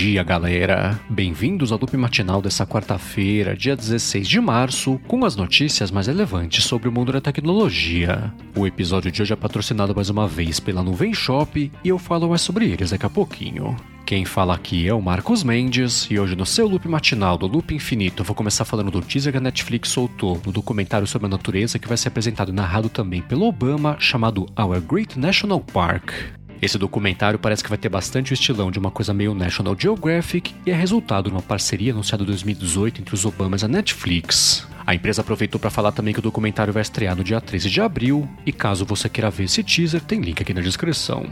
dia, galera! Bem-vindos ao loop matinal dessa quarta-feira, dia 16 de março, com as notícias mais relevantes sobre o mundo da tecnologia. O episódio de hoje é patrocinado mais uma vez pela Nuvem Shop e eu falo mais sobre eles daqui a pouquinho. Quem fala aqui é o Marcos Mendes e hoje no seu loop matinal do Loop Infinito eu vou começar falando do teaser que a Netflix soltou no documentário sobre a natureza que vai ser apresentado e narrado também pelo Obama chamado Our Great National Park. Esse documentário parece que vai ter bastante o estilão de uma coisa meio National Geographic e é resultado de uma parceria anunciada em 2018 entre os Obamas e a Netflix. A empresa aproveitou para falar também que o documentário vai estrear no dia 13 de abril, e caso você queira ver esse teaser, tem link aqui na descrição.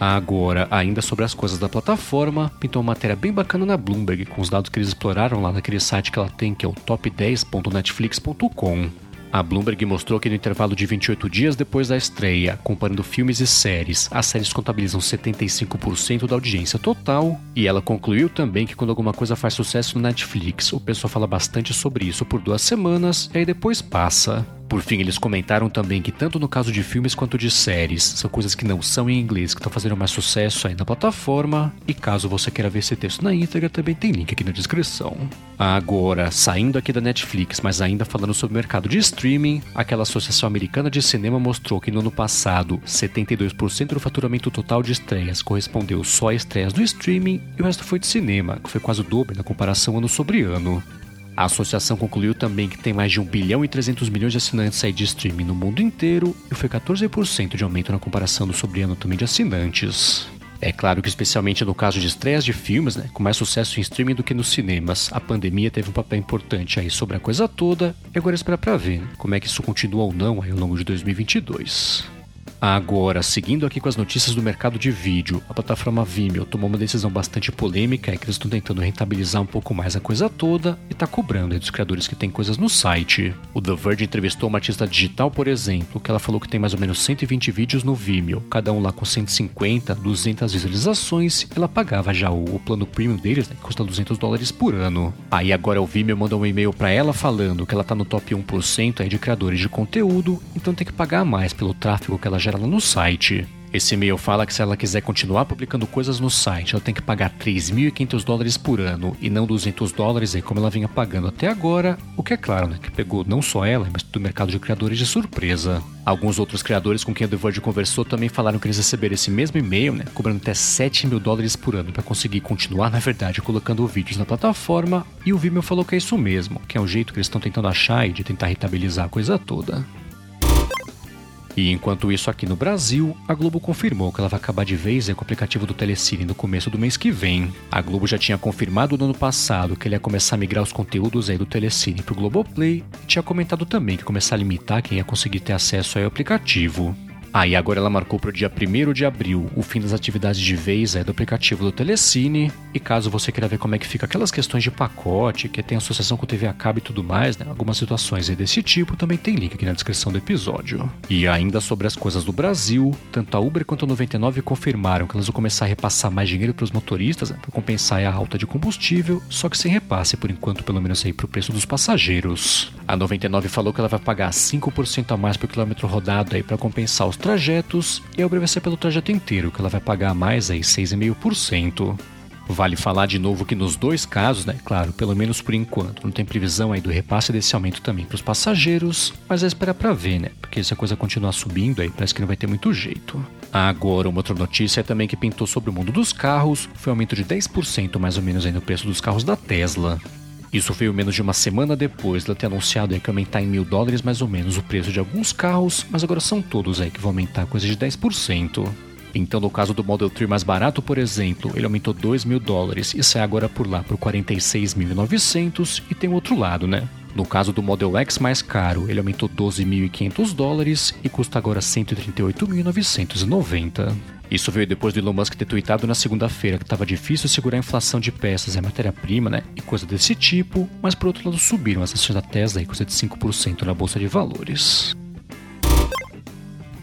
Agora, ainda sobre as coisas da plataforma, pintou uma matéria bem bacana na Bloomberg com os dados que eles exploraram lá naquele site que ela tem, que é o top10.netflix.com. A Bloomberg mostrou que no intervalo de 28 dias depois da estreia, comparando filmes e séries, as séries contabilizam 75% da audiência total, e ela concluiu também que quando alguma coisa faz sucesso no Netflix, o pessoal fala bastante sobre isso por duas semanas e aí depois passa. Por fim, eles comentaram também que tanto no caso de filmes quanto de séries, são coisas que não são em inglês que estão fazendo mais sucesso aí na plataforma, e caso você queira ver esse texto na íntegra, também tem link aqui na descrição. Agora, saindo aqui da Netflix, mas ainda falando sobre o mercado de streaming, aquela Associação Americana de Cinema mostrou que no ano passado, 72% do faturamento total de estreias correspondeu só a estreias do streaming e o resto foi de cinema, que foi quase o dobro na comparação ano sobre ano. A associação concluiu também que tem mais de 1 bilhão e 300 milhões de assinantes aí de streaming no mundo inteiro e foi 14% de aumento na comparação do sobre ano também de assinantes. É claro que, especialmente no caso de estreias de filmes, né, com mais sucesso em streaming do que nos cinemas, a pandemia teve um papel importante aí sobre a coisa toda e agora espera para ver né, como é que isso continua ou não aí ao longo de 2022. Agora, seguindo aqui com as notícias do mercado de vídeo, a plataforma Vimeo tomou uma decisão bastante polêmica, é que eles estão tentando rentabilizar um pouco mais a coisa toda e está cobrando dos criadores que têm coisas no site. O The Verge entrevistou uma artista digital, por exemplo, que ela falou que tem mais ou menos 120 vídeos no Vimeo, cada um lá com 150, 200 visualizações, ela pagava já o, o plano premium deles, né, que custa 200 dólares por ano. Aí agora o Vimeo mandou um e-mail para ela falando que ela tá no top 1% aí de criadores de conteúdo, então tem que pagar mais pelo tráfego que ela gera lá no site. Esse e-mail fala que se ela quiser continuar publicando coisas no site, ela tem que pagar 3.500 dólares por ano e não 200 dólares aí como ela vinha pagando até agora, o que é claro, né, que pegou não só ela, mas todo o mercado de criadores de surpresa. Alguns outros criadores com quem a The Verge conversou também falaram que eles receberam esse mesmo e-mail, né, cobrando até 7 mil dólares por ano para conseguir continuar, na verdade, colocando vídeos na plataforma, e o Vimeo falou que é isso mesmo, que é o jeito que eles estão tentando achar e de tentar rentabilizar a coisa toda. E enquanto isso aqui no Brasil, a Globo confirmou que ela vai acabar de vez com o aplicativo do Telecine no começo do mês que vem. A Globo já tinha confirmado no ano passado que ele ia começar a migrar os conteúdos aí do Telecine pro Globoplay e tinha comentado também que ia começar a limitar quem ia conseguir ter acesso ao aplicativo. Ah, agora ela marcou para o dia 1 de abril o fim das atividades de vez é, do aplicativo do Telecine. E caso você queira ver como é que fica aquelas questões de pacote, que tem associação com TV a cabo e tudo mais, né? Algumas situações desse tipo, também tem link aqui na descrição do episódio. E ainda sobre as coisas do Brasil, tanto a Uber quanto a 99 confirmaram que elas vão começar a repassar mais dinheiro para os motoristas né, para compensar a alta de combustível, só que sem repasse por enquanto, pelo menos aí para o preço dos passageiros. A 99 falou que ela vai pagar 5% a mais por quilômetro rodado aí para compensar os trajetos e a ser pelo trajeto inteiro, que ela vai pagar mais aí 6,5%. Vale falar de novo que nos dois casos, né, claro, pelo menos por enquanto, não tem previsão aí do repasse desse aumento também para os passageiros, mas é esperar para ver, né? Porque se a coisa continuar subindo aí, parece que não vai ter muito jeito. Agora, uma outra notícia também que pintou sobre o mundo dos carros foi um aumento de 10% mais ou menos aí no preço dos carros da Tesla. Isso veio menos de uma semana depois de ter anunciado que aumentar em mil dólares mais ou menos o preço de alguns carros, mas agora são todos aí que vão aumentar coisa de 10%. Então, no caso do Model 3 mais barato, por exemplo, ele aumentou 2 mil dólares e sai agora por lá por 46.900 e tem o outro lado, né? No caso do Model X mais caro, ele aumentou 12.500 dólares e custa agora 138.990. Isso veio depois do Elon Musk ter tweetado na segunda-feira que estava difícil segurar a inflação de peças e matéria-prima, né? E coisa desse tipo, mas por outro lado subiram as ações da Tesla e coisa de 5% na bolsa de valores.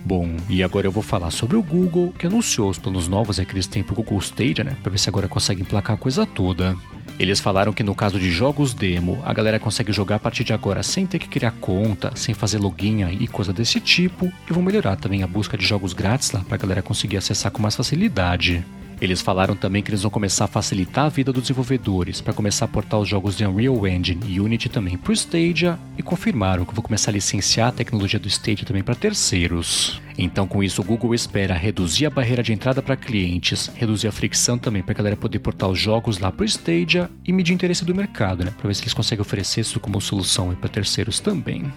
Bom, e agora eu vou falar sobre o Google, que anunciou os planos novos que eles têm pro Google Stadia, né? Pra ver se agora consegue emplacar a coisa toda. Eles falaram que no caso de jogos demo, a galera consegue jogar a partir de agora sem ter que criar conta, sem fazer login e coisa desse tipo, e vão melhorar também a busca de jogos grátis lá pra galera conseguir acessar com mais facilidade. Eles falaram também que eles vão começar a facilitar a vida dos desenvolvedores para começar a portar os jogos de Unreal Engine e Unity também para o Stadia e confirmaram que vão começar a licenciar a tecnologia do Stadia também para terceiros. Então, com isso, o Google espera reduzir a barreira de entrada para clientes, reduzir a fricção também para a galera poder portar os jogos lá para o Stadia e medir o interesse do mercado, né? Para ver se eles conseguem oferecer isso como solução para terceiros também.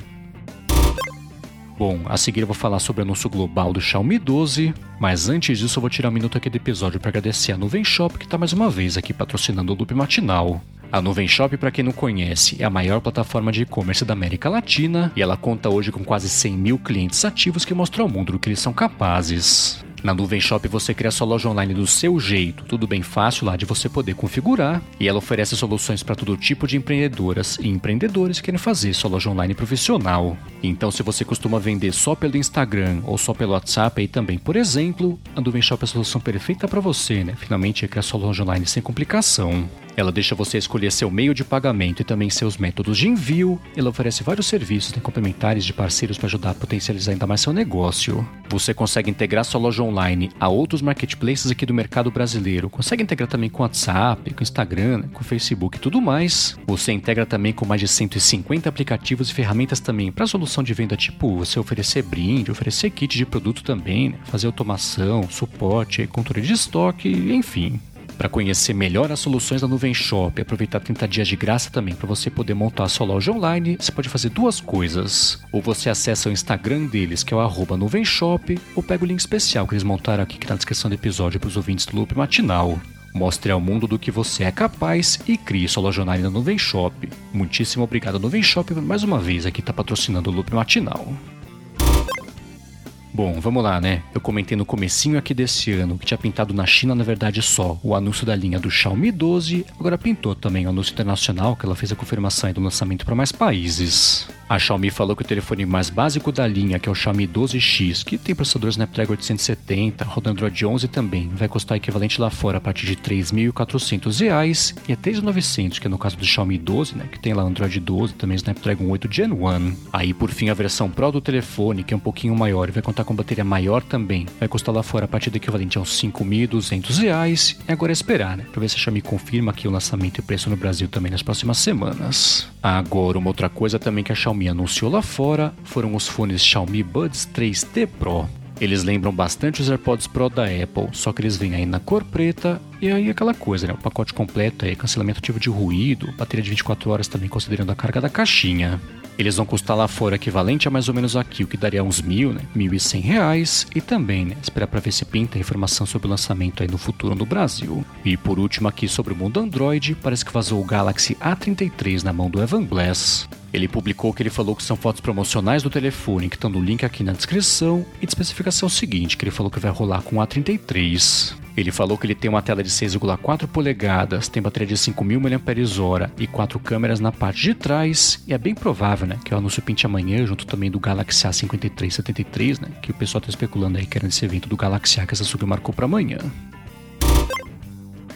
Bom, a seguir eu vou falar sobre o anúncio global do Xiaomi 12, mas antes disso eu vou tirar um minuto aqui do episódio para agradecer a Nuvem Shop que está mais uma vez aqui patrocinando o Loop Matinal. A Nuvem Shop, para quem não conhece, é a maior plataforma de e-commerce da América Latina e ela conta hoje com quase 100 mil clientes ativos que mostram ao mundo do que eles são capazes. Na Nuvem Shop você cria sua loja online do seu jeito, tudo bem fácil lá de você poder configurar, e ela oferece soluções para todo tipo de empreendedoras e empreendedores que querem fazer sua loja online profissional. Então, se você costuma vender só pelo Instagram ou só pelo WhatsApp aí também, por exemplo, a Nuvem Shop é a solução perfeita para você, né? Finalmente criar sua loja online sem complicação. Ela deixa você escolher seu meio de pagamento e também seus métodos de envio. Ela oferece vários serviços complementares de parceiros para ajudar a potencializar ainda mais seu negócio. Você consegue integrar sua loja online a outros marketplaces aqui do mercado brasileiro. Consegue integrar também com WhatsApp, com Instagram, né, com Facebook e tudo mais. Você integra também com mais de 150 aplicativos e ferramentas também para solução de venda, tipo você oferecer brinde, oferecer kit de produto também, né, fazer automação, suporte, controle de estoque, enfim. Para conhecer melhor as soluções da Nuvem Shop e aproveitar 30 dias de graça também para você poder montar a sua loja online, você pode fazer duas coisas. Ou você acessa o Instagram deles, que é o arroba ou pega o link especial que eles montaram aqui que está na descrição do episódio para os ouvintes do Loop Matinal. Mostre ao mundo do que você é capaz e crie sua loja online na Nuvem Shop. Muitíssimo obrigado, Nuvem Shop, mais uma vez aqui está patrocinando o Loop Matinal. Bom, vamos lá, né? Eu comentei no comecinho aqui desse ano que tinha pintado na China, na verdade, só o anúncio da linha do Xiaomi 12, agora pintou também o anúncio internacional, que ela fez a confirmação do lançamento para mais países. A Xiaomi falou que o telefone mais básico da linha, que é o Xiaomi 12X, que tem processador Snapdragon 870, roda Android 11 também, vai custar equivalente lá fora a partir de R$ 3.400 e a 3.900, que é no caso do Xiaomi 12, né, que tem lá Android 12, também Snapdragon 8 Gen 1. Aí por fim a versão Pro do telefone, que é um pouquinho maior e vai contar com bateria maior também, vai custar lá fora a partir do equivalente a uns 5.200 e agora é esperar, né, para ver se a Xiaomi confirma aqui o lançamento e preço no Brasil também nas próximas semanas. Agora uma outra coisa também que a Xiaomi Xiaomi anunciou lá fora foram os fones Xiaomi Buds 3T Pro. Eles lembram bastante os AirPods Pro da Apple, só que eles vêm aí na cor preta e aí aquela coisa, né? O pacote completo aí, cancelamento ativo de ruído, bateria de 24 horas também considerando a carga da caixinha. Eles vão custar lá fora equivalente a mais ou menos aqui, o que daria uns mil, né? Mil e cem reais. E também, né? Esperar para ver se pinta informação sobre o lançamento aí no futuro no Brasil. E por último aqui sobre o mundo Android, parece que vazou o Galaxy A33 na mão do Evan Blass. Ele publicou que ele falou que são fotos promocionais do telefone, que estão no link aqui na descrição, e de especificação seguinte, que ele falou que vai rolar com A33. Ele falou que ele tem uma tela de 6,4 polegadas, tem bateria de 5.000 mAh e quatro câmeras na parte de trás, e é bem provável, né, que o anúncio pinte amanhã, junto também do Galaxy A5373, né, que o pessoal está especulando aí que era esse evento do Galaxy A que essa sub marcou para amanhã.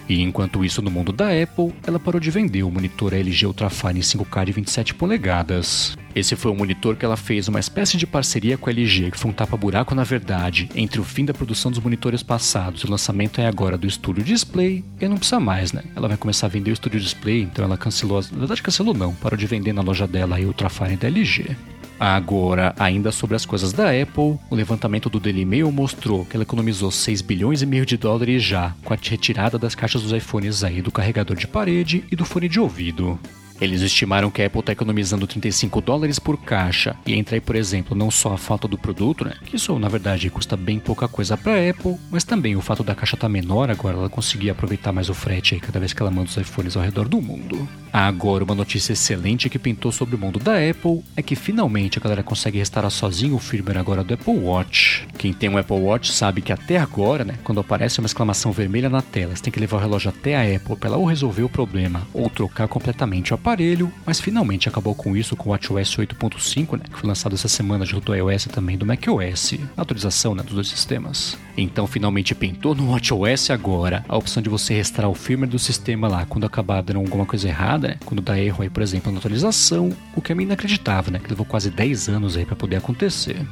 E enquanto isso, no mundo da Apple, ela parou de vender o monitor LG Ultrafine 5K de 27 polegadas. Esse foi um monitor que ela fez uma espécie de parceria com a LG, que foi um tapa-buraco na verdade, entre o fim da produção dos monitores passados e o lançamento é agora do Studio Display, e não precisa mais, né? Ela vai começar a vender o Studio Display, então ela cancelou, na verdade cancelou não, parou de vender na loja dela a Ultrafine da LG. Agora, ainda sobre as coisas da Apple, o levantamento do Daily Mail mostrou que ela economizou 6 bilhões e meio de dólares já com a retirada das caixas dos iPhones aí do carregador de parede e do fone de ouvido. Eles estimaram que a Apple está economizando 35 dólares por caixa, e entra aí, por exemplo, não só a falta do produto, né, que isso na verdade custa bem pouca coisa para a Apple, mas também o fato da caixa estar tá menor, agora ela conseguir aproveitar mais o frete aí cada vez que ela manda os iPhones ao redor do mundo. Agora, uma notícia excelente que pintou sobre o mundo da Apple é que finalmente a galera consegue restaurar sozinho o firmware agora do Apple Watch. Quem tem um Apple Watch sabe que até agora, né, quando aparece uma exclamação vermelha na tela, você tem que levar o relógio até a Apple para ela ou resolver o problema ou trocar completamente o aparelho, mas finalmente acabou com isso com o WatchOS 8.5, né, que foi lançado essa semana junto ao iOS também do macOS, atualização né, dos dois sistemas. Então finalmente pintou no WatchOS agora a opção de você restaurar o firmware do sistema lá quando acabar dando alguma coisa errada, né, quando dá erro aí, por exemplo, na atualização, o que é meio inacreditável, né, que levou quase 10 anos aí para poder acontecer.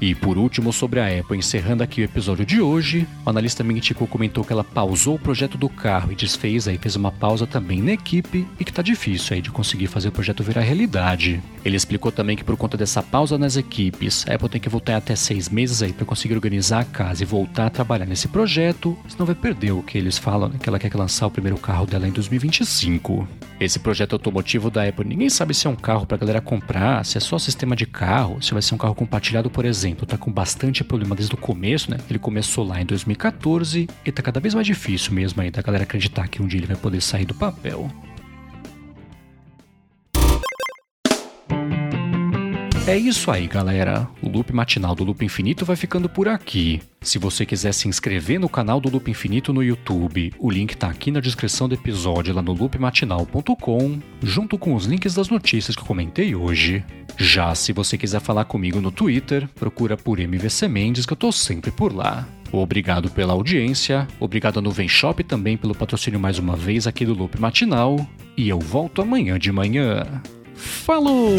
E por último, sobre a Apple, encerrando aqui o episódio de hoje, o analista Ming Chico comentou que ela pausou o projeto do carro e desfez aí, fez uma pausa também na equipe e que tá difícil aí de conseguir fazer o projeto virar realidade. Ele explicou também que por conta dessa pausa nas equipes, a Apple tem que voltar até seis meses aí para conseguir organizar a casa e voltar a trabalhar nesse projeto, senão vai perder o que eles falam, né, que ela quer lançar o primeiro carro dela em 2025. Esse projeto automotivo da Apple, ninguém sabe se é um carro pra galera comprar, se é só sistema de carro, se vai ser um carro compartilhado, por exemplo. Tá com bastante problema desde o começo, né? Ele começou lá em 2014 e tá cada vez mais difícil mesmo aí da galera acreditar que um dia ele vai poder sair do papel. É isso aí, galera. O loop matinal do Loop Infinito vai ficando por aqui. Se você quiser se inscrever no canal do Loop Infinito no YouTube, o link tá aqui na descrição do episódio lá no loopmatinal.com, junto com os links das notícias que eu comentei hoje. Já se você quiser falar comigo no Twitter, procura por MVC Mendes que eu tô sempre por lá. Obrigado pela audiência, obrigado a Nuvem Shop também pelo patrocínio mais uma vez aqui do Loop Matinal, e eu volto amanhã de manhã. Falou!